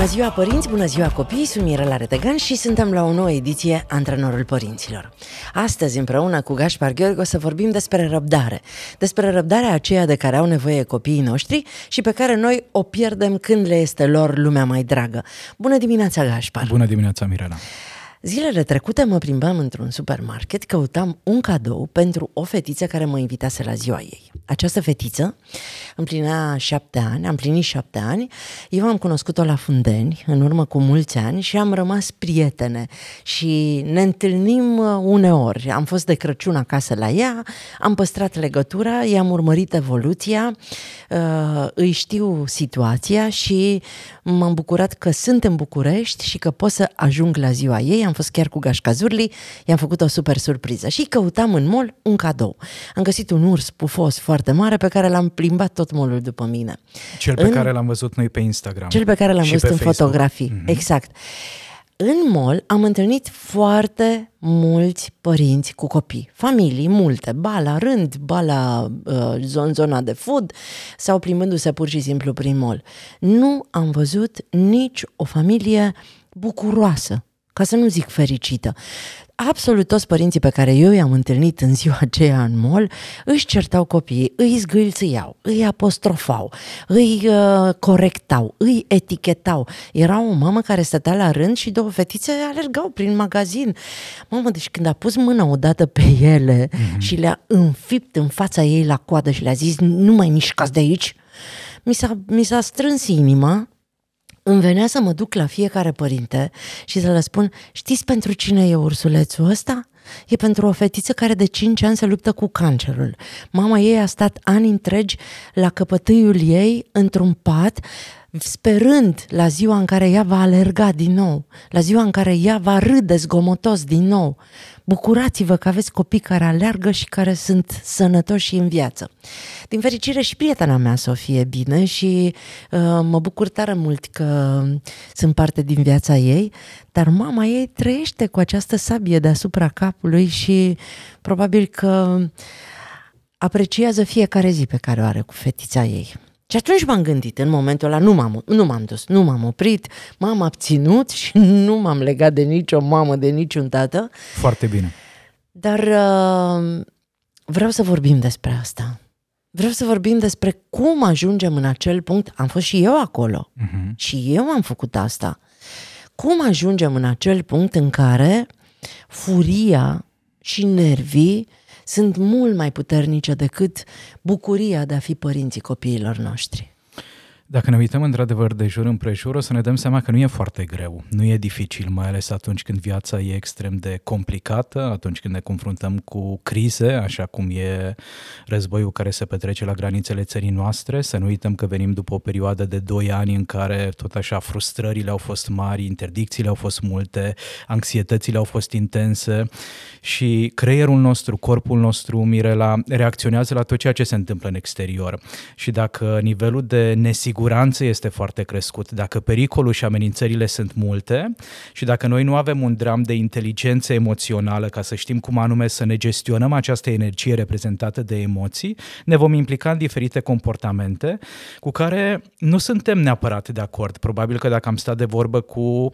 Bună ziua părinți, bună ziua copii, sunt Mirela Retegan și suntem la o nouă ediție Antrenorul Părinților. Astăzi, împreună cu Gaspar Gheorghe, o să vorbim despre răbdare. Despre răbdarea aceea de care au nevoie copiii noștri și pe care noi o pierdem când le este lor lumea mai dragă. Bună dimineața, Gaspar! Bună dimineața, Mirela! Zilele trecute mă plimbam într-un supermarket, căutam un cadou pentru o fetiță care mă invitase la ziua ei. Această fetiță împlinea șapte ani, am plinit șapte ani, eu am cunoscut-o la Fundeni în urmă cu mulți ani și am rămas prietene și ne întâlnim uh, uneori. Am fost de Crăciun acasă la ea, am păstrat legătura, i-am urmărit evoluția, uh, îi știu situația și m-am bucurat că sunt în București și că pot să ajung la ziua ei. Am fost chiar cu Gașca Zurli, i-am făcut o super surpriză și căutam în mall un cadou. Am găsit un urs pufos foarte mare pe care l-am plimbat tot mallul după mine. Cel pe în... care l-am văzut noi pe Instagram. Cel pe care l-am văzut în Facebook. fotografii, mm-hmm. exact. În mall am întâlnit foarte mulți părinți cu copii, familii multe, ba la rând, ba la uh, zon, zona de food sau plimbându-se pur și simplu prin mall. Nu am văzut nici o familie bucuroasă, ca să nu zic fericită absolut toți părinții pe care eu i-am întâlnit în ziua aceea în mall își certau copiii, îi zgâlțâiau, îi apostrofau, îi uh, corectau, îi etichetau. Era o mamă care stătea la rând și două fetițe alergau prin magazin. Mamă, deci când a pus mâna odată pe ele mm-hmm. și le-a înfipt în fața ei la coadă și le-a zis nu mai mișcați de aici, mi s-a, mi s-a strâns inima îmi venea să mă duc la fiecare părinte și să le spun, știți pentru cine e ursulețul ăsta? E pentru o fetiță care de 5 ani se luptă cu cancerul. Mama ei a stat ani întregi la căpătâiul ei într-un pat, sperând la ziua în care ea va alerga din nou, la ziua în care ea va râde zgomotos din nou. Bucurați-vă că aveți copii care aleargă și care sunt sănătoși în viață. Din fericire și prietena mea să o fie bine și uh, mă bucur tare mult că sunt parte din viața ei, dar mama ei trăiește cu această sabie deasupra capului și probabil că apreciază fiecare zi pe care o are cu fetița ei. Și atunci m-am gândit, în momentul ăla nu m-am, nu m-am dus, nu m-am oprit, m-am abținut și nu m-am legat de nicio mamă, de niciun tată. Foarte bine. Dar uh, vreau să vorbim despre asta. Vreau să vorbim despre cum ajungem în acel punct. Am fost și eu acolo. Uh-huh. Și eu am făcut asta. Cum ajungem în acel punct în care furia și nervii sunt mult mai puternice decât bucuria de a fi părinții copiilor noștri. Dacă ne uităm într-adevăr de jur împrejur, o să ne dăm seama că nu e foarte greu, nu e dificil, mai ales atunci când viața e extrem de complicată, atunci când ne confruntăm cu crize, așa cum e războiul care se petrece la granițele țării noastre, să nu uităm că venim după o perioadă de 2 ani în care tot așa frustrările au fost mari, interdicțiile au fost multe, anxietățile au fost intense și creierul nostru, corpul nostru, Mirela, reacționează la tot ceea ce se întâmplă în exterior. Și dacă nivelul de nesiguranță siguranță este foarte crescut, dacă pericolul și amenințările sunt multe și dacă noi nu avem un dram de inteligență emoțională ca să știm cum anume să ne gestionăm această energie reprezentată de emoții, ne vom implica în diferite comportamente cu care nu suntem neapărat de acord. Probabil că dacă am stat de vorbă cu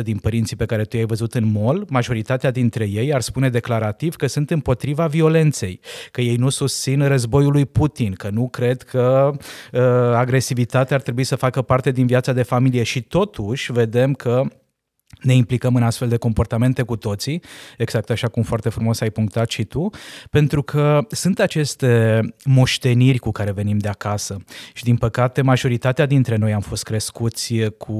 30-40% din părinții pe care tu i-ai văzut în mall, majoritatea dintre ei ar spune declarativ că sunt împotriva violenței, că ei nu susțin războiul lui Putin, că nu cred că Uh, agresivitatea ar trebui să facă parte din viața de familie. Și totuși vedem că ne implicăm în astfel de comportamente cu toții, exact așa cum foarte frumos ai punctat și tu, pentru că sunt aceste moșteniri cu care venim de acasă. Și din păcate majoritatea dintre noi am fost crescuți cu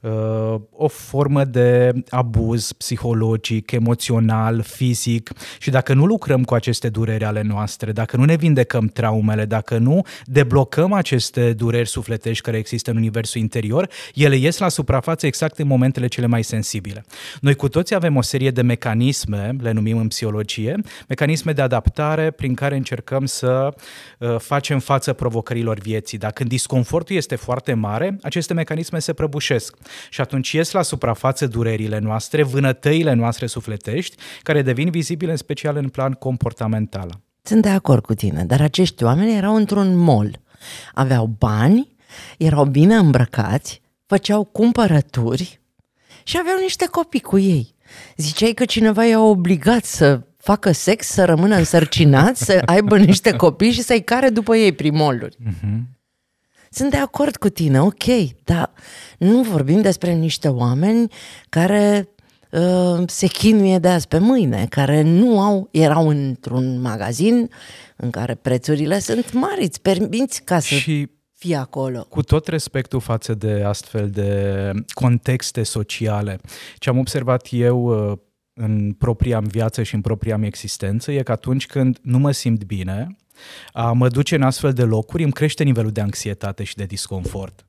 uh, o formă de abuz psihologic, emoțional, fizic. Și dacă nu lucrăm cu aceste dureri ale noastre, dacă nu ne vindecăm traumele, dacă nu deblocăm aceste dureri sufletești care există în universul interior, ele ies la suprafață exact în momentele cele mai sensibile. Noi cu toții avem o serie de mecanisme, le numim în psihologie, mecanisme de adaptare prin care încercăm să uh, facem față provocărilor vieții. Dar când disconfortul este foarte mare, aceste mecanisme se prăbușesc și atunci ies la suprafață durerile noastre, vânătăile noastre sufletești, care devin vizibile în special în plan comportamental. Sunt de acord cu tine, dar acești oameni erau într-un mall. Aveau bani, erau bine îmbrăcați, făceau cumpărături și aveau niște copii cu ei. Ziceai că cineva i-a obligat să facă sex, să rămână însărcinat, să aibă niște copii și să-i care după ei prin moluri. Uh-huh. Sunt de acord cu tine, ok, dar nu vorbim despre niște oameni care uh, se chinuie de azi pe mâine, care nu au, erau într-un magazin în care prețurile sunt mari, îți permiți ca să și fie acolo. Cu tot respectul față de astfel de contexte sociale, ce am observat eu uh, în propria viață și în propria mea existență e că atunci când nu mă simt bine, a mă duce în astfel de locuri îmi crește nivelul de anxietate și de disconfort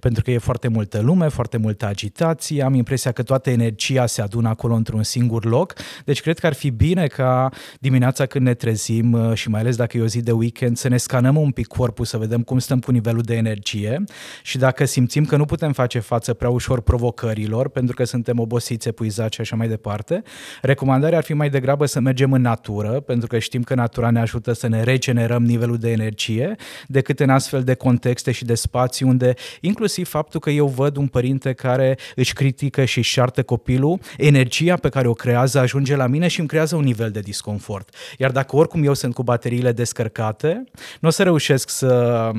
pentru că e foarte multă lume, foarte multă agitație, am impresia că toată energia se adună acolo într-un singur loc, deci cred că ar fi bine ca dimineața când ne trezim uh, și mai ales dacă e o zi de weekend să ne scanăm un pic corpul, să vedem cum stăm cu nivelul de energie. Și dacă simțim că nu putem face față prea ușor provocărilor, pentru că suntem obosiți, epuizați și așa mai departe, recomandarea ar fi mai degrabă să mergem în natură, pentru că știm că natura ne ajută să ne regenerăm nivelul de energie, decât în astfel de contexte și de spații unde inclusiv faptul că eu văd un părinte care își critică și își șartă copilul, energia pe care o creează ajunge la mine și îmi creează un nivel de disconfort. Iar dacă oricum eu sunt cu bateriile descărcate, nu o să reușesc să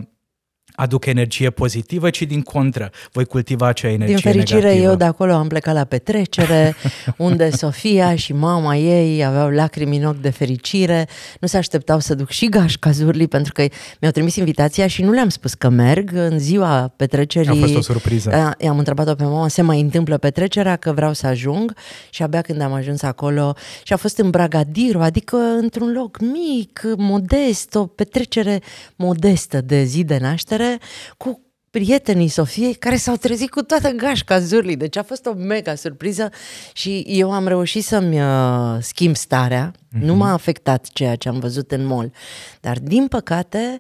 aduc energie pozitivă, ci din contră, voi cultiva acea energie Din fericire, negativă. eu de acolo am plecat la petrecere, unde Sofia și mama ei aveau lacrimi în ochi de fericire, nu se așteptau să duc și gașca Zurli, pentru că mi-au trimis invitația și nu le-am spus că merg în ziua petrecerii. A fost o surpriză. I-am întrebat-o pe mama, se mai întâmplă petrecerea, că vreau să ajung și abia când am ajuns acolo și a fost în Bragadiru, adică într-un loc mic, modest, o petrecere modestă de zi de naștere, cu prietenii Sofiei care s-au trezit cu toată gașca zurlii. Deci a fost o mega surpriză și eu am reușit să-mi uh, schimb starea. Mm-hmm. Nu m-a afectat ceea ce am văzut în mall. Dar, din păcate,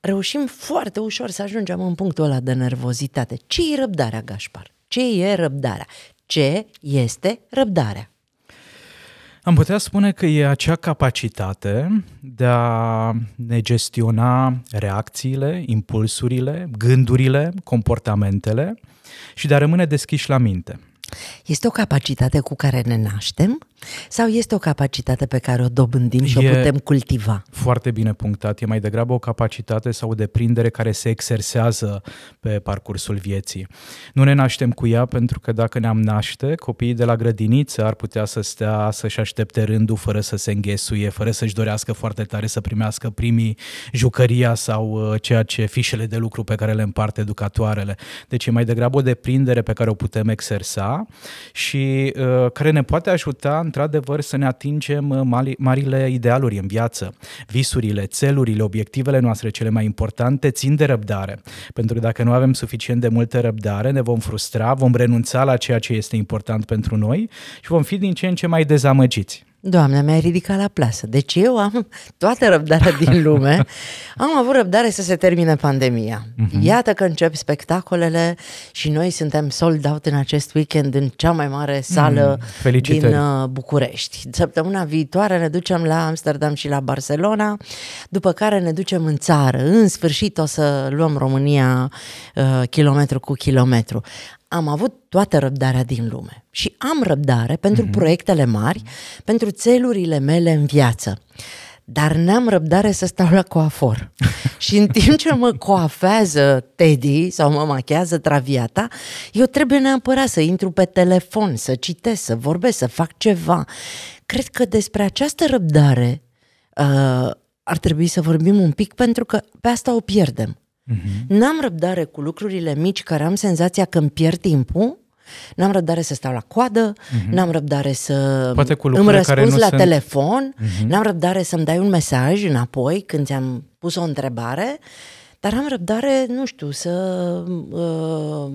reușim foarte ușor să ajungem în punctul ăla de nervozitate. Ce e răbdarea, Gașpar? Ce e răbdarea? Ce este răbdarea? Am putea spune că e acea capacitate de a ne gestiona reacțiile, impulsurile, gândurile, comportamentele și de a rămâne deschiși la minte. Este o capacitate cu care ne naștem sau este o capacitate pe care o dobândim și e o putem cultiva? Foarte bine punctat. E mai degrabă o capacitate sau o deprindere care se exersează pe parcursul vieții. Nu ne naștem cu ea pentru că dacă ne-am naște, copiii de la grădiniță ar putea să stea să-și aștepte rândul fără să se înghesuie, fără să-și dorească foarte tare să primească primii jucăria sau uh, ceea ce fișele de lucru pe care le împarte educatoarele. Deci e mai degrabă o deprindere pe care o putem exersa și uh, care ne poate ajuta într-adevăr să ne atingem uh, mari, marile idealuri în viață. Visurile, țelurile, obiectivele noastre cele mai importante țin de răbdare. Pentru că dacă nu avem suficient de multă răbdare, ne vom frustra, vom renunța la ceea ce este important pentru noi și vom fi din ce în ce mai dezamăgiți. Doamne, mi-ai ridicat la plasă. Deci eu am toată răbdarea din lume. Am avut răbdare să se termine pandemia. Uh-huh. Iată că încep spectacolele și noi suntem sold out în acest weekend în cea mai mare sală mm, din uh, București. Săptămâna viitoare ne ducem la Amsterdam și la Barcelona, după care ne ducem în țară. În sfârșit o să luăm România uh, kilometru cu kilometru am avut toată răbdarea din lume și am răbdare pentru mm-hmm. proiectele mari, pentru țelurile mele în viață. Dar n-am răbdare să stau la coafor. și în timp ce mă coafează Teddy sau mă machează traviata, eu trebuie neapărat să intru pe telefon, să citesc, să vorbesc, să fac ceva. Cred că despre această răbdare uh, ar trebui să vorbim un pic pentru că pe asta o pierdem. Uh-huh. N-am răbdare cu lucrurile mici care am senzația că îmi pierd timpul, N-am răbdare să stau la coadă, uh-huh. n-am răbdare să Poate cu îmi răspuns la sunt... telefon, uh-huh. n-am răbdare să-mi dai un mesaj înapoi când ți-am pus o întrebare, dar am răbdare, nu știu, să uh,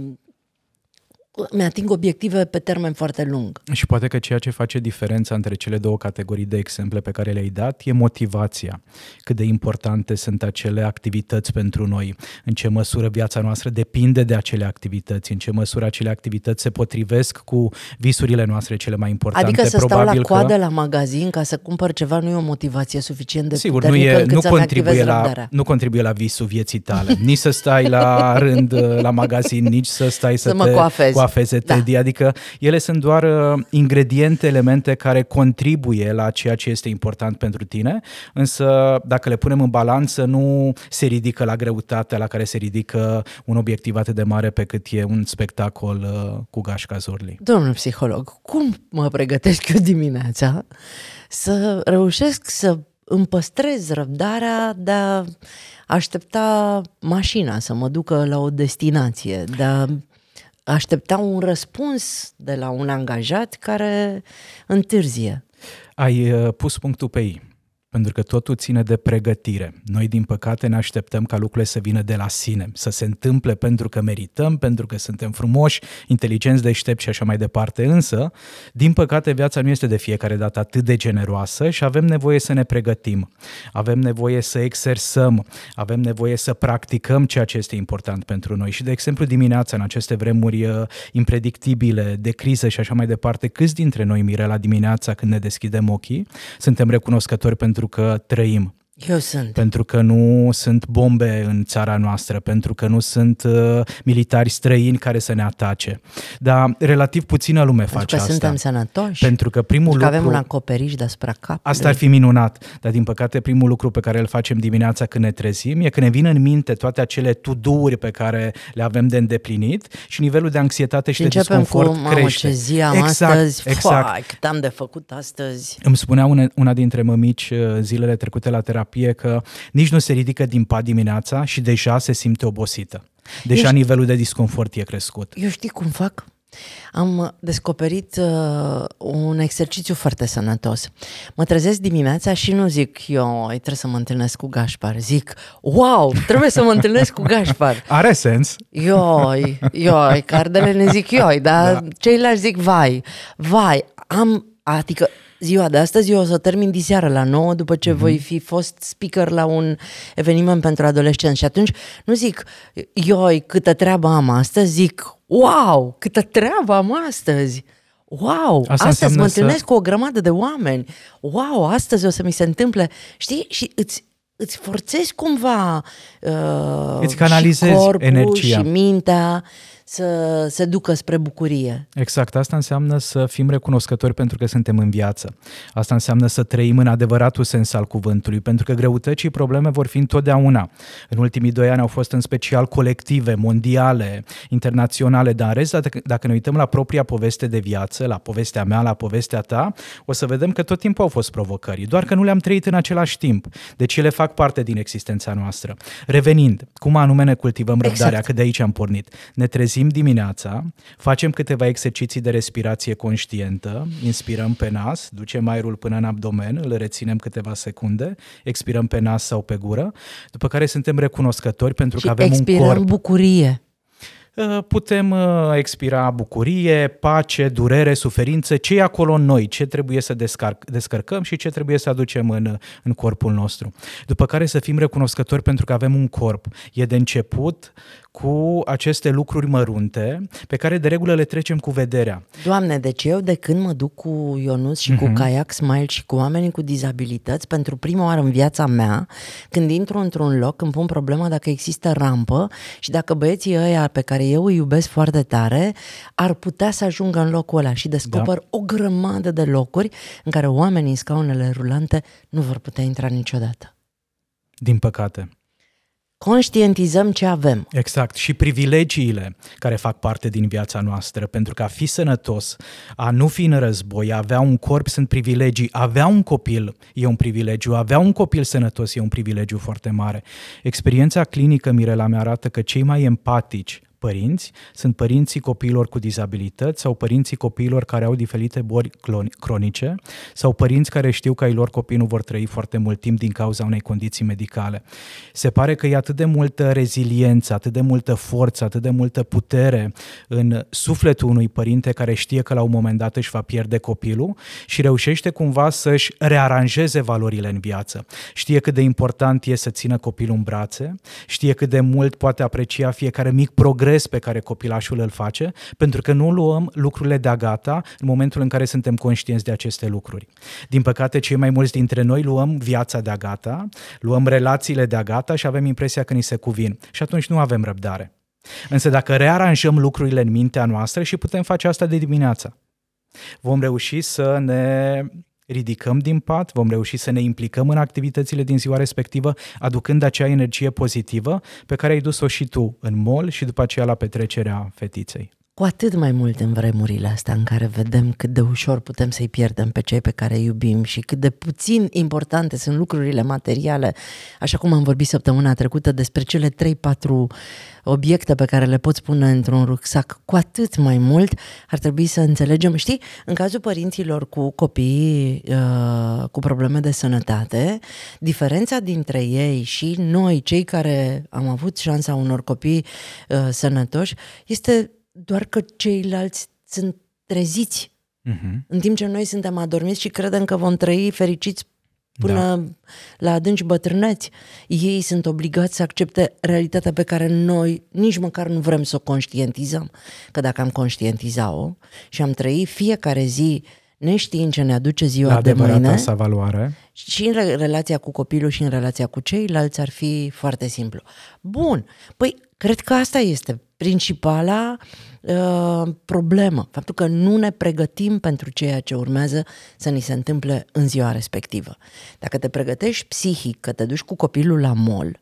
mi-ating obiective pe termen foarte lung. Și poate că ceea ce face diferența între cele două categorii de exemple pe care le-ai dat e motivația. Cât de importante sunt acele activități pentru noi, în ce măsură viața noastră depinde de acele activități, în ce măsură acele activități se potrivesc cu visurile noastre cele mai importante. Adică să Probabil stau la coadă că... la magazin ca să cumpăr ceva nu e o motivație suficient de Sigur, nu, puternică e, încât nu, să-mi contribuie activez la, răbdarea. nu contribuie la visul vieții tale. Nici să stai la rând uh, la magazin, nici să stai să, Să mă te coafezi. Coafeze Da. Teddy. Adică ele sunt doar uh, ingrediente, elemente care contribuie la ceea ce este important pentru tine, însă dacă le punem în balanță, nu se ridică la greutatea la care se ridică un obiectiv atât de mare pe cât e un spectacol uh, cu gașca Zorli. Domnul psiholog, cum mă pregătesc eu dimineața să reușesc să îmi păstrez răbdarea de a aștepta mașina să mă ducă la o destinație, de a aștepta un răspuns de la un angajat care întârzie. Ai uh, pus punctul pe ei. Pentru că totul ține de pregătire. Noi, din păcate, ne așteptăm ca lucrurile să vină de la sine, să se întâmple pentru că merităm, pentru că suntem frumoși, inteligenți, deștepți și așa mai departe. Însă, din păcate, viața nu este de fiecare dată atât de generoasă și avem nevoie să ne pregătim. Avem nevoie să exersăm, avem nevoie să practicăm ceea ce este important pentru noi. Și, de exemplu, dimineața, în aceste vremuri uh, impredictibile, de criză și așa mai departe, câți dintre noi, Mirela, dimineața când ne deschidem ochii, suntem recunoscători pentru că trăim, Eu sunt. pentru că nu sunt bombe în țara noastră, pentru că nu sunt uh, militari străini care să ne atace. Dar relativ puțină lume Pentru face că asta. suntem sănătoși. Pentru că primul pentru că lucru... avem un acoperiș deasupra capului. Asta ar fi minunat, dar din păcate primul lucru pe care îl facem dimineața când ne trezim e că ne vin în minte toate acele to-do-uri pe care le avem de îndeplinit și nivelul de anxietate și, Și de începem cu, disconfort mamă, crește. ce zi am exact, astăzi, exact. Fai, cât am de făcut astăzi. Îmi spunea una, una dintre mămici uh, zilele trecute la terapie că nici nu se ridică din pat dimineața și deja se simte obosită. Deja Ești- nivelul de disconfort e crescut. Eu știi cum fac? Am descoperit uh, un exercițiu foarte sănătos. Mă trezesc dimineața și nu zic, eu trebuie să mă întâlnesc cu Gașpar. Zic, wow, trebuie să mă întâlnesc cu Gașpar. Are sens. Ioi, ioi, cardele ne zic ioi, dar da. ceilalți zic vai, vai, am, adică ziua de astăzi eu o să termin diseară la 9 după ce mm-hmm. voi fi fost speaker la un eveniment pentru adolescenți și atunci nu zic ioi, câtă treabă am astăzi, zic wow, câtă treabă am astăzi. Wow, Asta Asta astăzi înseamnă mă să- întâlnesc cu o grămadă de oameni. Wow, astăzi o să mi se întâmple. Știi? Și îți, îți forțezi cumva uh, Îți canalizezi și corpul energia. și mintea să se ducă spre bucurie. Exact, asta înseamnă să fim recunoscători pentru că suntem în viață. Asta înseamnă să trăim în adevăratul sens al cuvântului, pentru că greutăți și probleme vor fi întotdeauna. În ultimii doi ani au fost în special colective, mondiale, internaționale, dar în rest, dacă- dacă ne uităm la propria poveste de viață, la povestea mea, la povestea ta, o să vedem că tot timpul au fost provocări, doar că nu le-am trăit în același timp. Deci ele fac parte din existența noastră. Revenind, cum anume ne cultivăm răbdarea, Exact. că de aici am pornit. Ne trezim dimineața, facem câteva exerciții de respirație conștientă, inspirăm pe nas, ducem aerul până în abdomen, îl reținem câteva secunde, expirăm pe nas sau pe gură, după care suntem recunoscători pentru Și că avem un expirăm corp. bucurie. Uh, Putem uh, expira bucurie, pace, durere, suferință, ce e acolo în noi, ce trebuie să descar- descărcăm și ce trebuie să aducem în, în corpul nostru. După care să fim recunoscători pentru că avem un corp. E de început cu aceste lucruri mărunte pe care de regulă le trecem cu vederea. Doamne, deci eu de când mă duc cu Ionuț și Mhm. cu Kayak Smile și cu oamenii cu dizabilități, pentru prima oară în viața mea, când intru într-un loc, îmi pun problema dacă există rampă și dacă băieții ăia pe care eu îi iubesc foarte tare ar putea să ajungă în locul ăla și descoper da. o grămadă de locuri în care oamenii în scaunele rulante nu vor putea intra niciodată. Din păcate. Conștientizăm ce avem. Exact. Și privilegiile care fac parte din viața noastră. Pentru că a fi sănătos, a nu fi în război, a avea un corp sunt privilegii, a avea un copil e un privilegiu, a avea un copil sănătos e un privilegiu foarte mare. Experiența clinică, Mirela, mi arată că cei mai empatici părinți sunt părinții copiilor cu dizabilități sau părinții copiilor care au diferite boli cronice sau părinți care știu că ai lor copii nu vor trăi foarte mult timp din cauza unei condiții medicale. Se pare că e atât de multă reziliență, atât de multă forță, atât de multă putere în sufletul unui părinte care știe că la un moment dat își va pierde copilul și reușește cumva să-și rearanjeze valorile în viață. Știe cât de important e să țină copilul în brațe, știe cât de mult poate aprecia fiecare mic progres pe care copilașul îl face, pentru că nu luăm lucrurile de-a gata în momentul în care suntem conștienți de aceste lucruri. Din păcate, cei mai mulți dintre noi luăm viața de-a gata, luăm relațiile de-a gata și avem impresia că ni se cuvin. Și atunci nu avem răbdare. Însă dacă rearanjăm lucrurile în mintea noastră și putem face asta de dimineață, vom reuși să ne ridicăm din pat, vom reuși să ne implicăm în activitățile din ziua respectivă, aducând acea energie pozitivă pe care ai dus-o și tu în mol și după aceea la petrecerea fetiței. Cu atât mai mult în vremurile astea în care vedem cât de ușor putem să-i pierdem pe cei pe care îi iubim și cât de puțin importante sunt lucrurile materiale, așa cum am vorbit săptămâna trecută despre cele 3-4 obiecte pe care le poți pune într-un rucsac, cu atât mai mult ar trebui să înțelegem. Știi, în cazul părinților cu copii uh, cu probleme de sănătate, diferența dintre ei și noi, cei care am avut șansa unor copii uh, sănătoși, este doar că ceilalți sunt treziți, uh-huh. în timp ce noi suntem adormiți și credem că vom trăi fericiți până da. la adânci bătrâneți. Ei sunt obligați să accepte realitatea pe care noi nici măcar nu vrem să o conștientizăm. Că dacă am conștientiza-o și am trăit fiecare zi neștiind ce ne aduce ziua la de mâine sa valoare. și în relația cu copilul și în relația cu ceilalți ar fi foarte simplu. Bun, păi cred că asta este principala uh, problemă, faptul că nu ne pregătim pentru ceea ce urmează să ni se întâmple în ziua respectivă. Dacă te pregătești psihic, că te duci cu copilul la mol,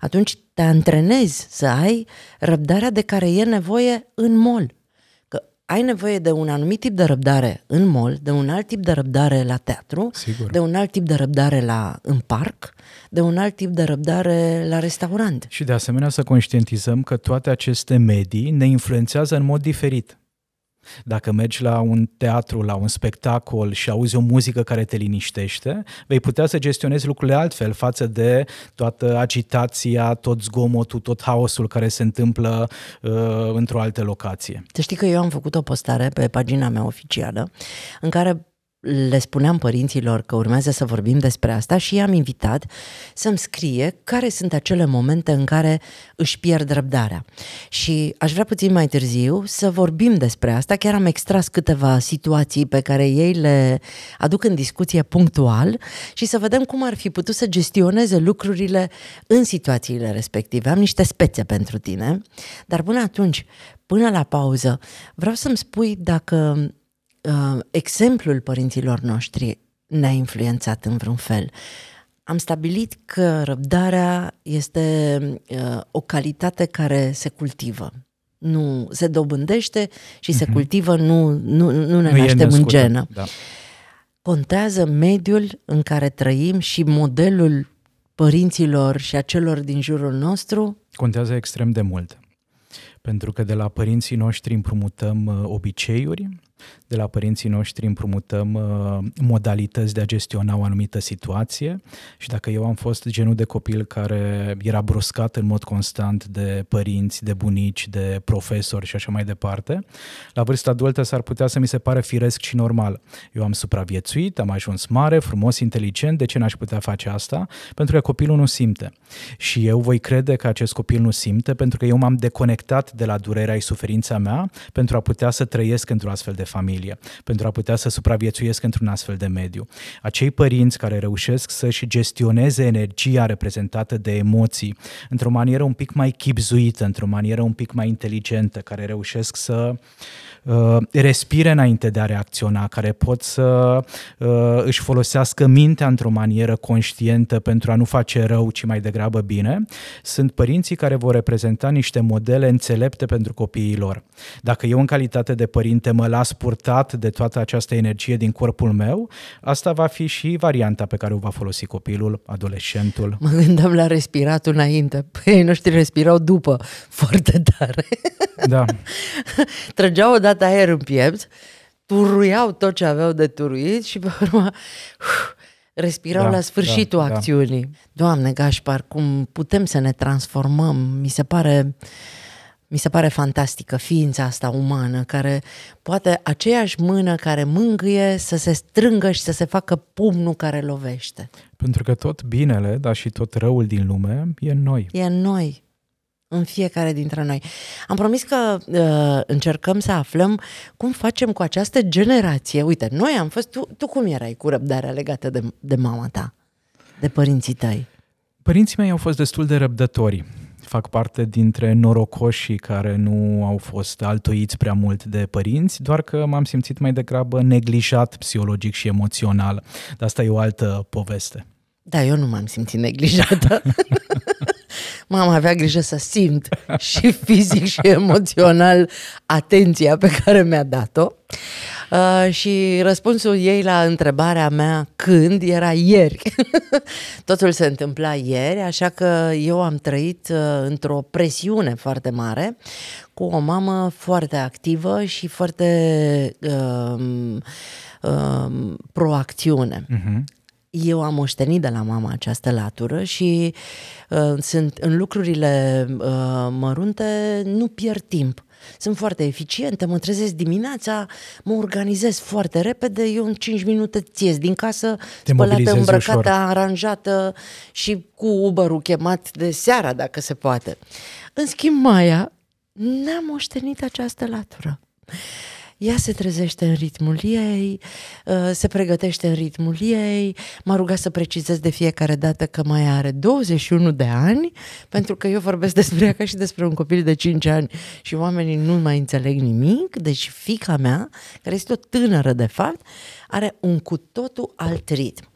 atunci te antrenezi să ai răbdarea de care e nevoie în mol ai nevoie de un anumit tip de răbdare în mall, de un alt tip de răbdare la teatru, Sigur. de un alt tip de răbdare la în parc, de un alt tip de răbdare la restaurant. Și de asemenea să conștientizăm că toate aceste medii ne influențează în mod diferit. Dacă mergi la un teatru, la un spectacol și auzi o muzică care te liniștește, vei putea să gestionezi lucrurile altfel față de toată agitația, tot zgomotul, tot haosul care se întâmplă uh, într-o altă locație. Să știi că eu am făcut o postare pe pagina mea oficială în care le spuneam părinților că urmează să vorbim despre asta și i-am invitat să-mi scrie care sunt acele momente în care își pierd răbdarea. Și aș vrea puțin mai târziu să vorbim despre asta. Chiar am extras câteva situații pe care ei le aduc în discuție punctual și să vedem cum ar fi putut să gestioneze lucrurile în situațiile respective. Am niște spețe pentru tine, dar până atunci, până la pauză, vreau să-mi spui dacă uh, exemplul părinților noștri ne-a influențat în vreun fel. Am stabilit că răbdarea este uh, o calitate care se cultivă. Nu se dobândește și uh-huh. se mhm. cultivă, nu, nu, nu ne nu naștem în genă. Da. Contează mediul în care trăim și modelul părinților și a celor din jurul nostru? Contează extrem de mult. Pentru că de la părinții noștri împrumutăm uh, obiceiuri, de la părinții noștri împrumutăm uh, modalități de a gestiona o anumită situație și dacă eu am fost genul de copil care era bruscat în mod constant de părinți, de bunici, de profesori și așa mai departe, la vârsta adultă s-ar putea să mi se pare firesc și normal. Eu am supraviețuit, am ajuns mare, frumos, inteligent, de ce n-aș putea face asta? Pentru că copilul nu simte. Și eu voi crede că acest copil nu simte pentru că eu m-am deconectat de la durerea și suferința mea pentru a putea să trăiesc într-o astfel de familie, pentru a putea să supraviețuiesc într-un astfel de mediu. Acei părinți care reușesc să-și gestioneze energia reprezentată de emoții într-o manieră un pic mai chipzuită, într-o manieră un pic mai inteligentă, care reușesc să uh, respire înainte de a reacționa, care pot să uh, își folosească mintea într-o manieră conștientă pentru a nu face rău, ci mai degrabă bine, sunt părinții care vor reprezenta niște modele înțelepte pentru copiii lor. Dacă eu în calitate de părinte mă las purtat de toată această energie din corpul meu, asta va fi și varianta pe care o va folosi copilul, adolescentul. Mă gândeam la respiratul înainte. Păi ei noștri respirau după foarte tare. Da. Trăgeau odată aer în piept, turuiau tot ce aveau de turuit și pe urmă respirau da, la sfârșitul da, acțiunii. Da. Doamne, Gașpar, cum putem să ne transformăm? Mi se pare mi se pare fantastică ființa asta umană care poate aceeași mână care mângâie să se strângă și să se facă pumnul care lovește. Pentru că tot binele, dar și tot răul din lume e în noi. E în noi în fiecare dintre noi. Am promis că uh, încercăm să aflăm cum facem cu această generație. Uite, noi am fost, tu, tu cum erai cu răbdarea legată de, de mama ta, de părinții tăi? Părinții mei au fost destul de răbdători. Fac parte dintre norocoșii care nu au fost altoiți prea mult de părinți, doar că m-am simțit mai degrabă neglijat psihologic și emoțional. Dar asta e o altă poveste. Da, eu nu m-am simțit neglijată. Mama avea grijă să simt și fizic și emoțional atenția pe care mi-a dat-o. Uh, și răspunsul ei la întrebarea mea când era ieri. Totul se întâmpla ieri, așa că eu am trăit uh, într-o presiune foarte mare cu o mamă foarte activă și foarte uh, uh, proacțiune. Uh-huh eu am moștenit de la mama această latură și uh, sunt în lucrurile uh, mărunte, nu pierd timp. Sunt foarte eficientă, mă trezesc dimineața, mă organizez foarte repede, eu în 5 minute țies din casă, Te spălată, îmbrăcată, ușor. aranjată și cu Uber-ul chemat de seara, dacă se poate. În schimb, Maia n-a moștenit această latură ea se trezește în ritmul ei, uh, se pregătește în ritmul ei, m-a rugat să precizez de fiecare dată că mai are 21 de ani, pentru că eu vorbesc despre ea ca și despre un copil de 5 ani și oamenii nu mai înțeleg nimic, deci fica mea, care este o tânără de fapt, are un cu totul alt ritm.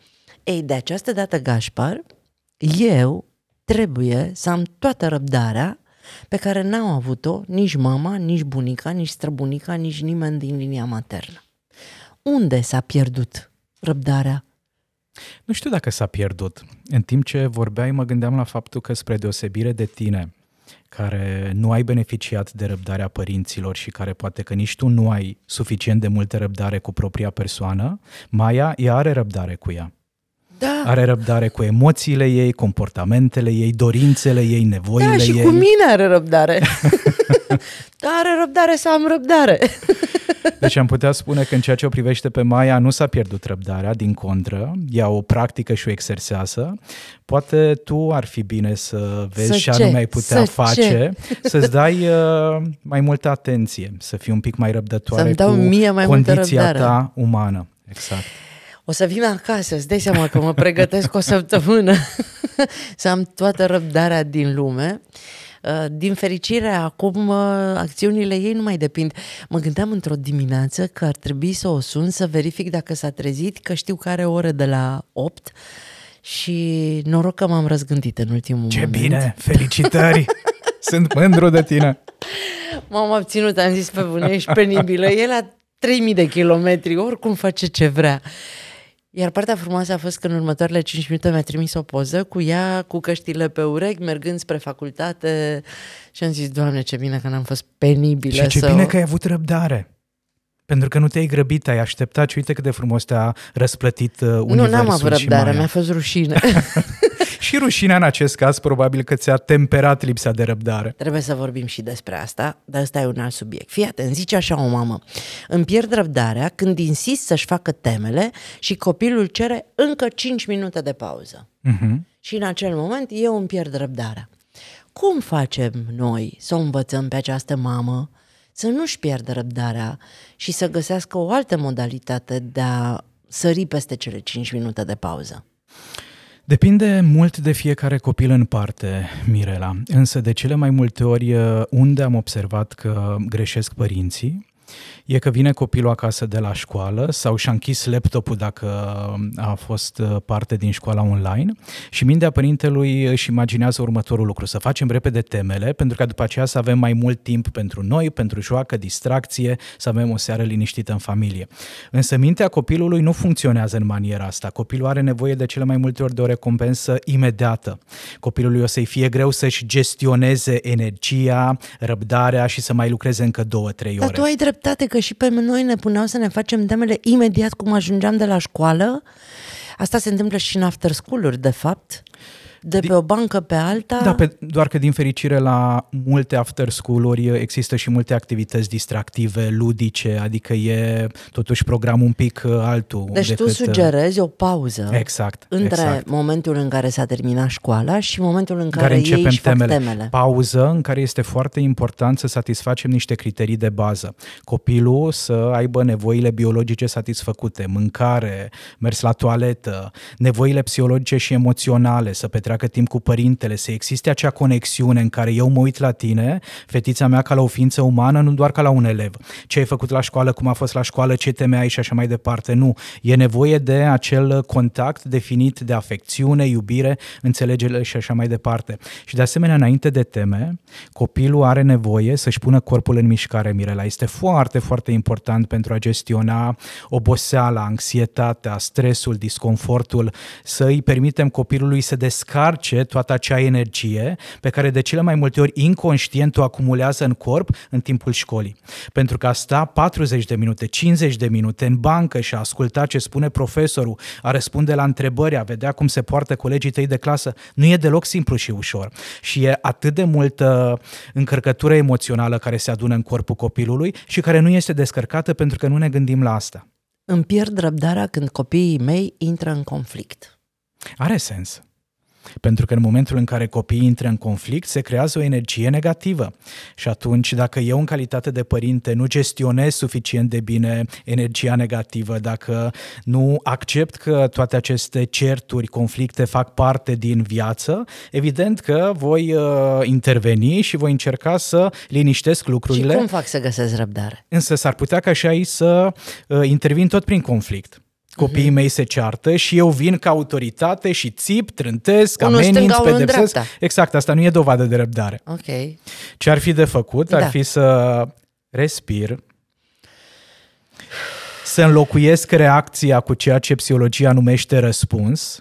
Ei, de această dată, Gașpar, eu trebuie să am toată răbdarea pe care n-au avut-o nici mama, nici bunica, nici străbunica, nici nimeni din linia maternă. Unde s-a pierdut răbdarea? Nu știu dacă s-a pierdut. În timp ce vorbeai, mă gândeam la faptul că, spre deosebire de tine, care nu ai beneficiat de răbdarea părinților și care poate că nici tu nu ai suficient de multă răbdare cu propria persoană, Maia, ea are răbdare cu ea. Da. Are răbdare cu emoțiile ei, comportamentele ei, dorințele ei, nevoile ei. Da, și ei. cu mine are răbdare. da, are răbdare să am răbdare. deci am putea spune că în ceea ce o privește pe Maia nu s-a pierdut răbdarea, din contră, ea o practică și o exersează. Poate tu ar fi bine să vezi să ce anume ai putea să face, ce? să-ți dai uh, mai multă atenție, să fii un pic mai răbdătoare cu mie mai condiția ta umană. Exact o să vin acasă, îți dai seama că mă pregătesc o săptămână să am toată răbdarea din lume. Uh, din fericire, acum uh, acțiunile ei nu mai depind. Mă gândeam într-o dimineață că ar trebui să o sun să verific dacă s-a trezit, că știu că are ore de la 8 și noroc că m-am răzgândit în ultimul Ce moment. Ce bine! Felicitări! Sunt mândru de tine! M-am abținut, am zis pe bune, ești penibilă. E la 3000 de kilometri, oricum face ce vrea. Iar partea frumoasă a fost că în următoarele 5 minute mi-a trimis o poză cu ea, cu căștile pe urechi, mergând spre facultate și am zis, Doamne, ce bine că n-am fost penibilă Și ce să bine că ai avut răbdare. Pentru că nu te-ai grăbit, ai așteptat și uite cât de frumos te-a răsplătit uh, universul Nu, n-am avut răbdare, mi-a fost rușine. și rușinea în acest caz probabil că ți-a temperat lipsa de răbdare. Trebuie să vorbim și despre asta, dar ăsta e un alt subiect. Fii atent, zice așa o mamă, îmi pierd răbdarea când insist să-și facă temele și copilul cere încă 5 minute de pauză. Uh-huh. Și în acel moment eu îmi pierd răbdarea. Cum facem noi să o învățăm pe această mamă să nu-și pierdă răbdarea și să găsească o altă modalitate de a sări peste cele 5 minute de pauză? Depinde mult de fiecare copil în parte, Mirela, însă de cele mai multe ori uh, unde am observat că greșesc părinții e că vine copilul acasă de la școală sau și-a închis laptopul dacă a fost uh, parte din școala online și mintea părintelui își imaginează următorul lucru, să facem repede temele pentru că după aceea să avem mai mult timp pentru noi, pentru joacă, distracție, să avem o seară liniștită în familie. Însă mintea copilului nu funcționează în maniera asta. Copilul are nevoie de cele mai multe ori de o recompensă imediată. Copilului o să-i fie greu să-și gestioneze energia, răbdarea și să mai lucreze încă două, trei ore. Dar tu ai dreptate că și pe noi ne puneau să ne facem temele imediat cum ajungeam de la școală. Asta se întâmplă și în after school-uri, de fapt de pe o bancă pe alta. Da, pe, doar că din fericire la multe after school-uri există și multe activități distractive, ludice, adică e totuși programul un pic uh, altul. Deci decât... tu uh, sugerezi o pauză exact, între exact. momentul în care s-a terminat școala și momentul în care, care începem ei temele. temele. Pauză în care este foarte important să satisfacem niște criterii de bază. Copilul să aibă nevoile biologice satisfăcute, mâncare, mers la toaletă, nevoile psihologice și emoționale, să petreacă petreacă timp cu părintele, să existe acea conexiune în care eu mă uit la tine, fetița mea, ca la o ființă umană, nu doar ca la un elev. Ce ai făcut la școală, cum a fost la școală, ce teme ai și așa mai departe. Nu. E nevoie de acel contact definit de afecțiune, iubire, înțelegere și așa mai departe. Și de asemenea, înainte de teme, copilul are nevoie să-și pună corpul în mișcare, Mirela. Este foarte, foarte important pentru a gestiona oboseala, anxietatea, stresul, disconfortul, să îi permitem copilului să descarce descarce toată acea energie pe care de cele mai multe ori inconștient o acumulează în corp în timpul școlii. Pentru că a sta 40 de minute, 50 de minute în bancă și a asculta ce spune profesorul, a răspunde la întrebări, a vedea cum se poartă colegii tăi de clasă, nu e deloc simplu și ușor. Și e atât de multă încărcătură emoțională care se adună în corpul copilului și care nu este descărcată pentru că nu ne gândim la asta. Îmi pierd răbdarea când copiii mei intră în conflict. Are sens. Pentru că în momentul în care copiii intră în conflict, se creează o energie negativă. Și atunci, dacă eu, în calitate de părinte, nu gestionez suficient de bine energia negativă, dacă nu accept că toate aceste certuri, conflicte fac parte din viață, evident că voi uh, interveni și voi încerca să liniștesc lucrurile. Și cum fac să găsesc răbdare? Însă s-ar putea ca și aici să uh, intervin tot prin conflict copiii mei se ceartă și eu vin ca autoritate și țip, trântesc, unul ameninț, pedepsesc. Exact, asta nu e dovadă de răbdare. Ok. Ce ar fi de făcut? Ar da. fi să respir, să înlocuiesc reacția cu ceea ce psihologia numește răspuns,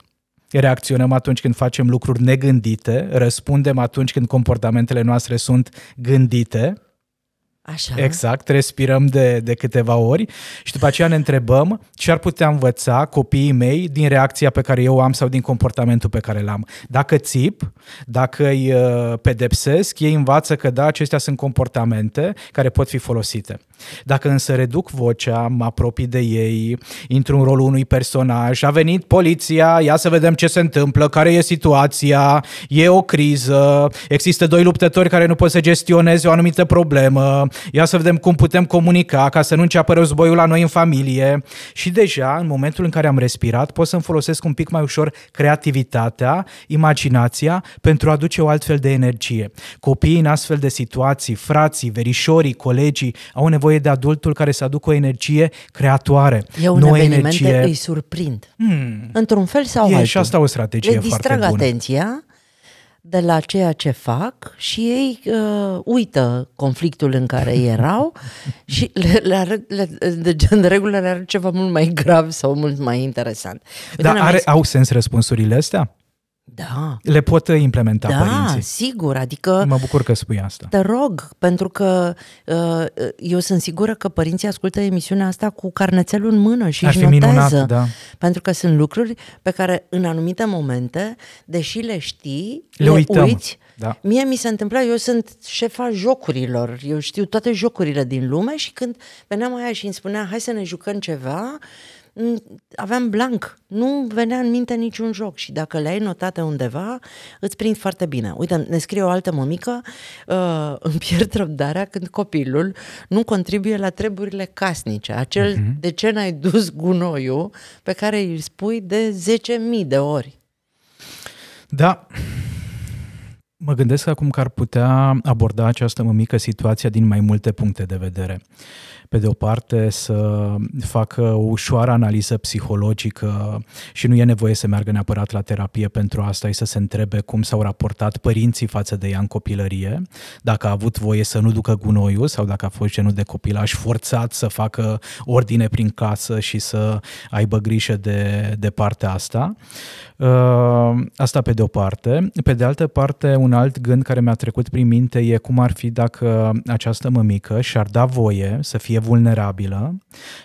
reacționăm atunci când facem lucruri negândite, răspundem atunci când comportamentele noastre sunt gândite Așa. Exact, respirăm de, de câteva ori și după aceea ne întrebăm ce ar putea învăța copiii mei din reacția pe care eu am sau din comportamentul pe care l-am. Dacă țip, dacă îi uh, pedepsesc, ei învață că da, acestea sunt comportamente care pot fi folosite. Dacă însă reduc vocea, mă apropii de ei, intru în rolul unui personaj, a venit poliția, ia să vedem ce se întâmplă, care e situația, e o criză, există doi luptători care nu pot să gestioneze o anumită problemă, ia să vedem cum putem comunica ca să nu înceapă războiul la noi în familie. Și deja, în momentul în care am respirat, pot să-mi folosesc un pic mai ușor creativitatea, imaginația, pentru a aduce o altfel de energie. Copiii în astfel de situații, frații, verișorii, colegii, au nevoie de adultul care să aducă o energie creatoare. E un nu energie... îi surprind. Hmm. Într-un fel sau e altul. și asta o strategie Le foarte bună. atenția de la ceea ce fac și ei uh, uită conflictul în care erau și le, le, le, de, de regulă le are ceva mult mai grav sau mult mai interesant. Dar are, au sens răspunsurile astea? Da. Le pot implementa da, părinții. Da, sigur, adică... Mă bucur că spui asta. Te rog, pentru că uh, eu sunt sigură că părinții ascultă emisiunea asta cu carnețelul în mână și Ar își notează. Minunat, da. Pentru că sunt lucruri pe care în anumite momente, deși le știi, le, le uităm. uiți. Da. Mie mi se întâmpla, eu sunt șefa jocurilor, eu știu toate jocurile din lume și când veneam aia și îmi spunea hai să ne jucăm ceva, aveam blank, nu venea în minte niciun joc și dacă le-ai notate undeva, îți prind foarte bine. Uite, ne scrie o altă mămică, uh, îmi pierd răbdarea când copilul nu contribuie la treburile casnice, acel uh-huh. de ce n-ai dus gunoiul pe care îl spui de 10.000 de ori. Da, Mă gândesc acum că ar putea aborda această mămică situația din mai multe puncte de vedere pe de o parte, să facă o ușoară analiză psihologică și nu e nevoie să meargă neapărat la terapie pentru asta, e să se întrebe cum s-au raportat părinții față de ea în copilărie, dacă a avut voie să nu ducă gunoiul sau dacă a fost genul de copilaj forțat să facă ordine prin casă și să aibă grijă de, de partea asta. Uh, asta pe de o parte. Pe de altă parte, un alt gând care mi-a trecut prin minte e cum ar fi dacă această mămică și-ar da voie să fie vulnerabilă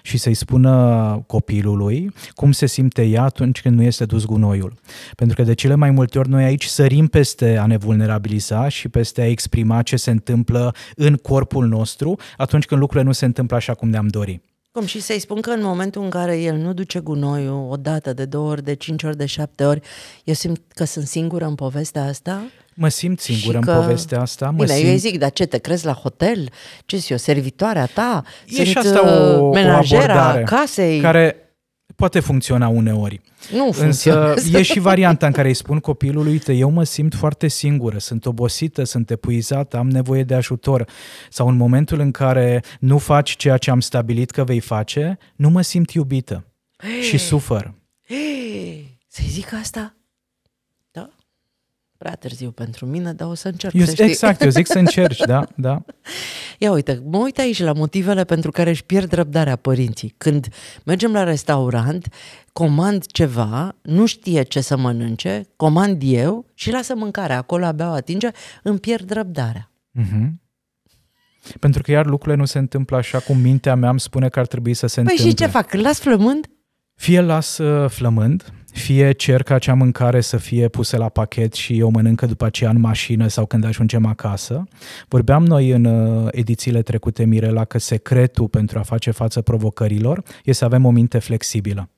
și să-i spună copilului cum se simte ea atunci când nu este dus gunoiul. Pentru că de cele mai multe ori noi aici sărim peste a ne vulnerabiliza și peste a exprima ce se întâmplă în corpul nostru atunci când lucrurile nu se întâmplă așa cum ne-am dorit. Cum și să-i spun că în momentul în care el nu duce gunoiul o dată, de două ori, de cinci ori, de șapte ori, eu simt că sunt singură în povestea asta. Mă simt singură că... în povestea asta. Mă Bine, simt... eu zic, dar ce, te crezi la hotel? Ce sunt eu, servitoarea ta? E sunt și asta o, menajera o casei? Care poate funcționa uneori. Nu Însă e și varianta în care îi spun copilului, uite, eu mă simt foarte singură, sunt obosită, sunt epuizată, am nevoie de ajutor. Sau în momentul în care nu faci ceea ce am stabilit că vei face, nu mă simt iubită hey. și sufăr. Hey. Să-i zic asta? Da? Prea târziu pentru mine, dar o să încerc eu, să știi. Exact, eu zic să încerci, da, da. Ia uite, mă uit aici la motivele pentru care își pierd răbdarea părinții. Când mergem la restaurant, comand ceva, nu știe ce să mănânce, comand eu și lasă mâncarea acolo, abia o atinge, îmi pierd răbdarea. Mm-hmm. Pentru că iar lucrurile nu se întâmplă așa cum mintea mea îmi spune că ar trebui să se păi întâmple. și ce fac? Las flămând? Fie las uh, flămând, fie cer ca acea mâncare să fie pusă la pachet și eu mănâncă după aceea în mașină sau când ajungem acasă. Vorbeam noi în uh, edițiile trecute, Mirela, că secretul pentru a face față provocărilor este să avem o minte flexibilă.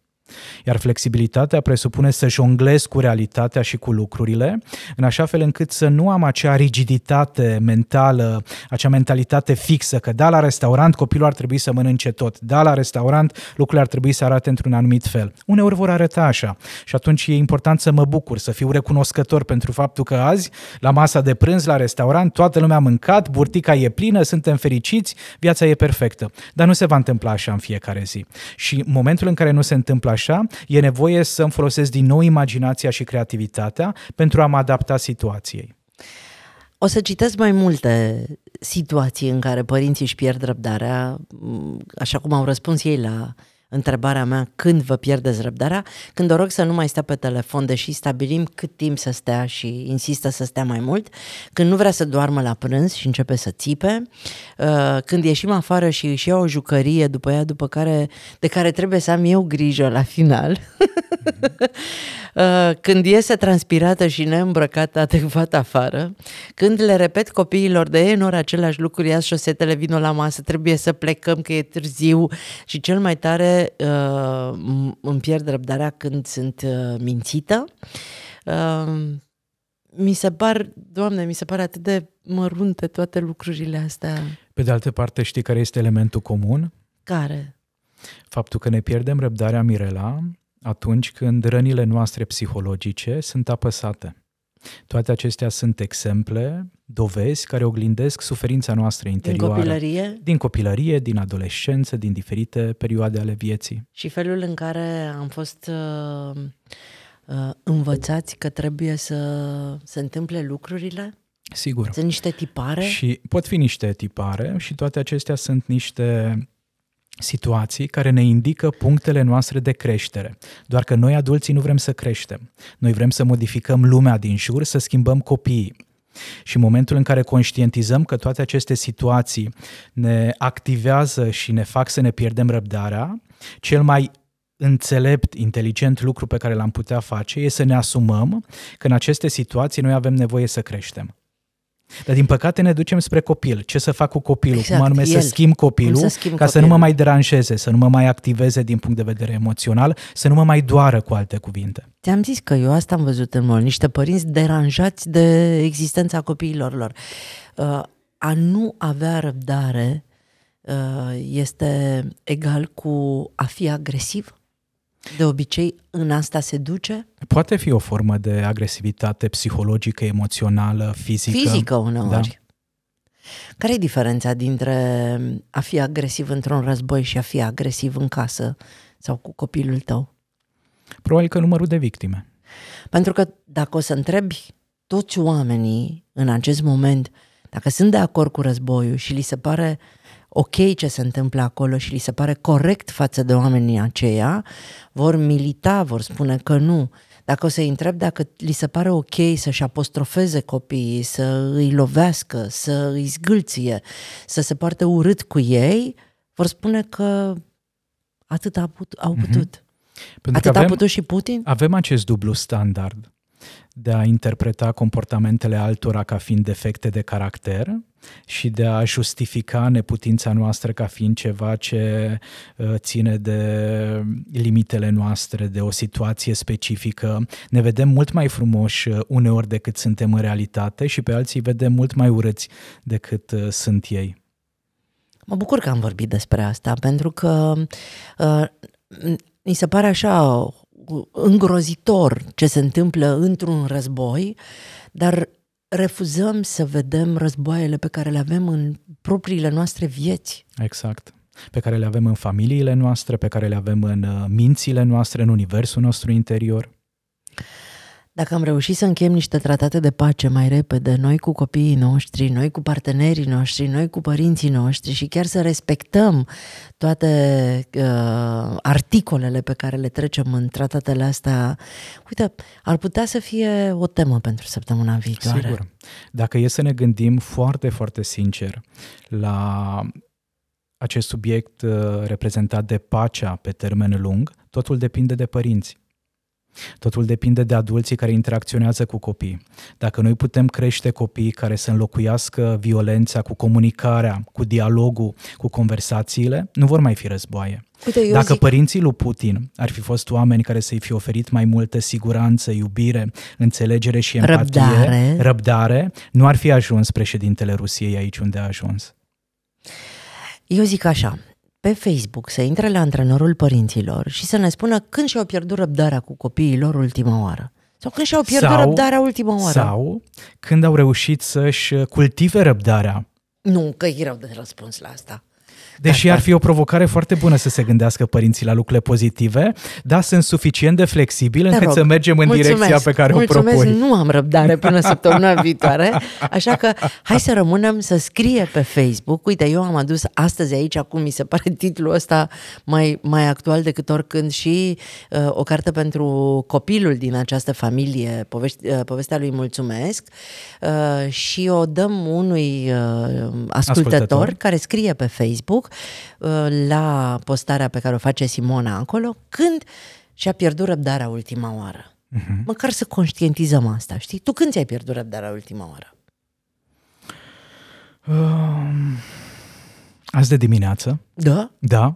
Iar flexibilitatea presupune să jonglez cu realitatea și cu lucrurile, în așa fel încât să nu am acea rigiditate mentală, acea mentalitate fixă, că da, la restaurant copilul ar trebui să mănânce tot, da, la restaurant lucrurile ar trebui să arate într-un anumit fel. Uneori vor arăta așa și atunci e important să mă bucur, să fiu recunoscător pentru faptul că azi, la masa de prânz, la restaurant, toată lumea a mâncat, burtica e plină, suntem fericiți, viața e perfectă. Dar nu se va întâmpla așa în fiecare zi. Și momentul în care nu se întâmplă așa, e nevoie să-mi folosesc din nou imaginația și creativitatea pentru a mă adapta situației. O să citesc mai multe situații în care părinții își pierd răbdarea, așa cum au răspuns ei la întrebarea mea când vă pierdeți răbdarea, când o rog să nu mai stea pe telefon, deși stabilim cât timp să stea și insistă să stea mai mult, când nu vrea să doarmă la prânz și începe să țipe, uh, când ieșim afară și își ia o jucărie după ea, după care, de care trebuie să am eu grijă la final, uh, când iese transpirată și neîmbrăcată adecvat afară, când le repet copiilor de ei în ori aceleași lucruri, ia șosetele, vino la masă, trebuie să plecăm că e târziu și cel mai tare uh, îmi pierd răbdarea când sunt uh, mințită. Uh, mi se par, Doamne, mi se pare atât de mărunte toate lucrurile astea. Pe de altă parte, știi care este elementul comun? Care? Faptul că ne pierdem răbdarea, Mirela, atunci când rănile noastre psihologice sunt apăsate. Toate acestea sunt exemple, dovezi care oglindesc suferința noastră interioară. Din copilărie? Din copilărie, din adolescență, din diferite perioade ale vieții. Și felul în care am fost uh, uh, învățați că trebuie să se întâmple lucrurile? Sigur. Sunt niște tipare? Și pot fi niște tipare și toate acestea sunt niște situații care ne indică punctele noastre de creștere. Doar că noi adulții nu vrem să creștem. Noi vrem să modificăm lumea din jur, să schimbăm copiii. Și în momentul în care conștientizăm că toate aceste situații ne activează și ne fac să ne pierdem răbdarea, cel mai înțelept, inteligent lucru pe care l-am putea face e să ne asumăm că în aceste situații noi avem nevoie să creștem. Dar din păcate ne ducem spre copil. Ce să fac cu copilul? Exact, cum anume el. să schimb copilul să schimb ca copilul. să nu mă mai deranjeze, să nu mă mai activeze din punct de vedere emoțional, să nu mă mai doară cu alte cuvinte. Ți-am zis că eu asta am văzut în mult, niște părinți deranjați de existența copiilor lor. Uh, a nu avea răbdare uh, este egal cu a fi agresiv? De obicei, în asta se duce? Poate fi o formă de agresivitate psihologică, emoțională, fizică. Fizică uneori. Da. Care e diferența dintre a fi agresiv într-un război și a fi agresiv în casă sau cu copilul tău? Probabil că numărul de victime. Pentru că dacă o să întrebi toți oamenii în acest moment, dacă sunt de acord cu războiul și li se pare ok ce se întâmplă acolo și li se pare corect față de oamenii aceia, vor milita, vor spune că nu. Dacă o să-i întreb dacă li se pare ok să-și apostrofeze copiii, să îi lovească, să îi zgâlție, să se poarte urât cu ei, vor spune că atât au putut. Au mhm. putut. Mm-hmm. Pentru atât avem, a putut și Putin? Avem acest dublu standard de a interpreta comportamentele altora ca fiind defecte de caracter și de a justifica neputința noastră ca fiind ceva ce uh, ține de limitele noastre, de o situație specifică. Ne vedem mult mai frumoși uh, uneori decât suntem în realitate și pe alții vedem mult mai urâți decât uh, sunt ei. Mă bucur că am vorbit despre asta, pentru că uh, mi se pare așa îngrozitor ce se întâmplă într-un război, dar refuzăm să vedem războaiele pe care le avem în propriile noastre vieți. Exact. Pe care le avem în familiile noastre, pe care le avem în uh, mințile noastre, în universul nostru interior. Dacă am reușit să încheiem niște tratate de pace mai repede, noi cu copiii noștri, noi cu partenerii noștri, noi cu părinții noștri și chiar să respectăm toate uh, articolele pe care le trecem în tratatele astea, uite, ar putea să fie o temă pentru săptămâna viitoare. Sigur. Dacă e să ne gândim foarte, foarte sincer la acest subiect uh, reprezentat de pacea pe termen lung, totul depinde de părinți. Totul depinde de adulții care interacționează cu copii. Dacă noi putem crește copii care să înlocuiască violența cu comunicarea, cu dialogul, cu conversațiile, nu vor mai fi războaie. Uite, Dacă zic... părinții lui Putin ar fi fost oameni care să-i fi oferit mai multă siguranță, iubire, înțelegere și empatie, răbdare, răbdare nu ar fi ajuns președintele Rusiei aici unde a ajuns. Eu zic așa, pe Facebook să intre la antrenorul părinților și să ne spună când și-au pierdut răbdarea cu copiii lor ultima oară. Sau când și-au pierdut sau, răbdarea ultima oară. Sau când au reușit să-și cultive răbdarea. Nu, că e rău de răspuns la asta. Deși ar fi o provocare foarte bună să se gândească părinții la lucrurile pozitive, dar sunt suficient de flexibili încât să mergem în mulțumesc, direcția pe care mulțumesc, o propui. nu am răbdare până săptămâna viitoare, așa că hai să rămânem să scrie pe Facebook. Uite, eu am adus astăzi aici, acum mi se pare titlul ăsta mai, mai actual decât oricând și uh, o carte pentru copilul din această familie, povești, uh, povestea lui Mulțumesc. Uh, și o dăm unui uh, ascultător, ascultător. care scrie pe Facebook Facebook, uh, la postarea pe care o face Simona acolo, când și-a pierdut răbdarea ultima oară. Uh-huh. Măcar să conștientizăm asta, știi? Tu când ți-ai pierdut răbdarea ultima oară? Uh, azi de dimineață. Da? Da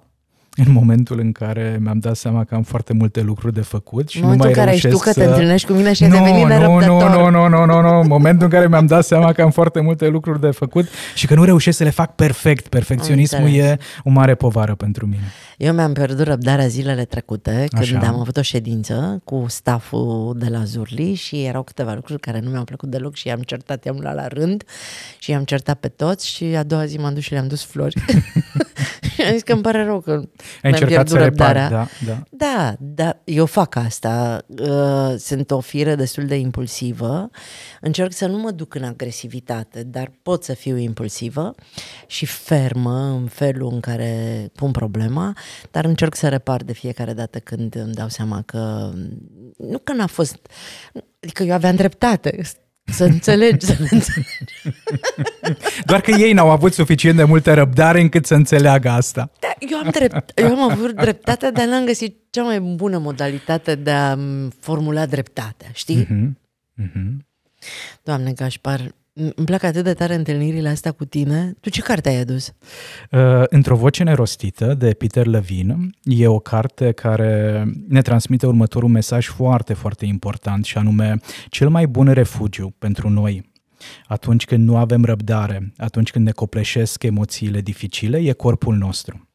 în momentul în care mi-am dat seama că am foarte multe lucruri de făcut și nu mai în care reușesc știu că să... te întâlnești cu mine și ai devenit nu, nu, nu, nu, nu, nu, nu, în momentul în care mi-am dat seama că am foarte multe lucruri de făcut și că nu reușesc să le fac perfect. Perfecționismul e o mare povară pentru mine. Eu mi-am pierdut răbdarea zilele trecute când Așa. am avut o ședință cu stafful de la Zurli și erau câteva lucruri care nu mi-au plăcut deloc și i-am certat, i-am luat la rând și i-am certat pe toți și a doua zi m-am dus și le-am dus flori. și am zis că îmi pare rău că ai încercat să repari, da, da. Da, da, eu fac asta. Uh, sunt o fire destul de impulsivă. Încerc să nu mă duc în agresivitate, dar pot să fiu impulsivă și fermă în felul în care pun problema, dar încerc să repar de fiecare dată când îmi dau seama că nu că n-a fost... Adică eu aveam dreptate, să înțelegi, să ne înțelegi. Doar că ei n-au avut suficient de multă răbdare încât să înțeleagă asta. Da, eu am, drept, eu am avut dreptate, dar n-am găsit cea mai bună modalitate de a formula dreptatea, știi? Uh-huh. Uh-huh. Doamne Gașpar, îmi plac atât de tare întâlnirile astea cu tine. Tu ce carte ai adus? Uh, Într-o voce nerostită de Peter Levine. E o carte care ne transmite următorul mesaj foarte, foarte important și anume cel mai bun refugiu pentru noi atunci când nu avem răbdare, atunci când ne copleșesc emoțiile dificile, e corpul nostru.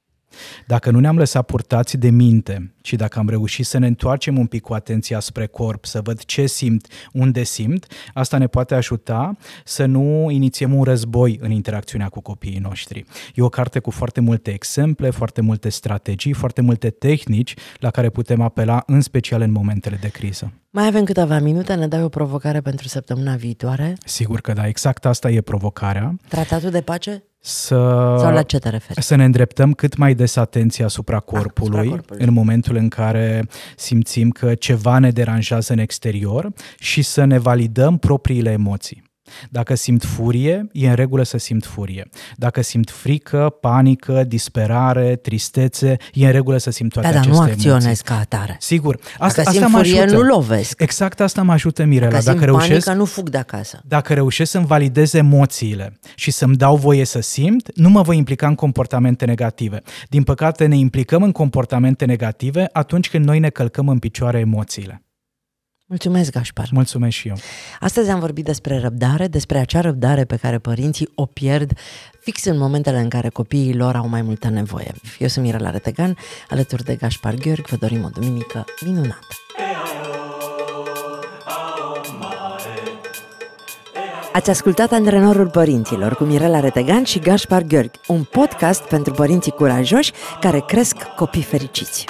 Dacă nu ne-am lăsat purtați de minte și dacă am reușit să ne întoarcem un pic cu atenția spre corp, să văd ce simt, unde simt, asta ne poate ajuta să nu inițiem un război în interacțiunea cu copiii noștri. E o carte cu foarte multe exemple, foarte multe strategii, foarte multe tehnici la care putem apela, în special în momentele de criză. Mai avem câteva minute, ne dai o provocare pentru săptămâna viitoare? Sigur că da, exact asta e provocarea. Tratatul de pace? Să, Sau la ce te referi? să ne îndreptăm cât mai des atenția asupra corpului, asupra corpului în momentul în care simțim că ceva ne deranjează în exterior și să ne validăm propriile emoții. Dacă simt furie, e în regulă să simt furie. Dacă simt frică, panică, disperare, tristețe, e în regulă să simt toate da, aceste dar nu acționez emoții. ca atare. Sigur. Asta, Dacă simt furie, ajută. nu lovesc. Exact asta mă ajută, Mirela. Dacă Dacă simt reușesc, panică, nu fug de acasă. Dacă reușesc să-mi validez emoțiile și să-mi dau voie să simt, nu mă voi implica în comportamente negative. Din păcate, ne implicăm în comportamente negative atunci când noi ne călcăm în picioare emoțiile. Mulțumesc, Gașpar. Mulțumesc și eu. Astăzi am vorbit despre răbdare, despre acea răbdare pe care părinții o pierd fix în momentele în care copiii lor au mai multă nevoie. Eu sunt Mirela Retegan, alături de Gașpar Gheorghe, vă dorim o duminică minunată. Ați ascultat Antrenorul Părinților cu Mirela Retegan și Gașpar Gheorghe, un podcast pentru părinții curajoși care cresc copii fericiți.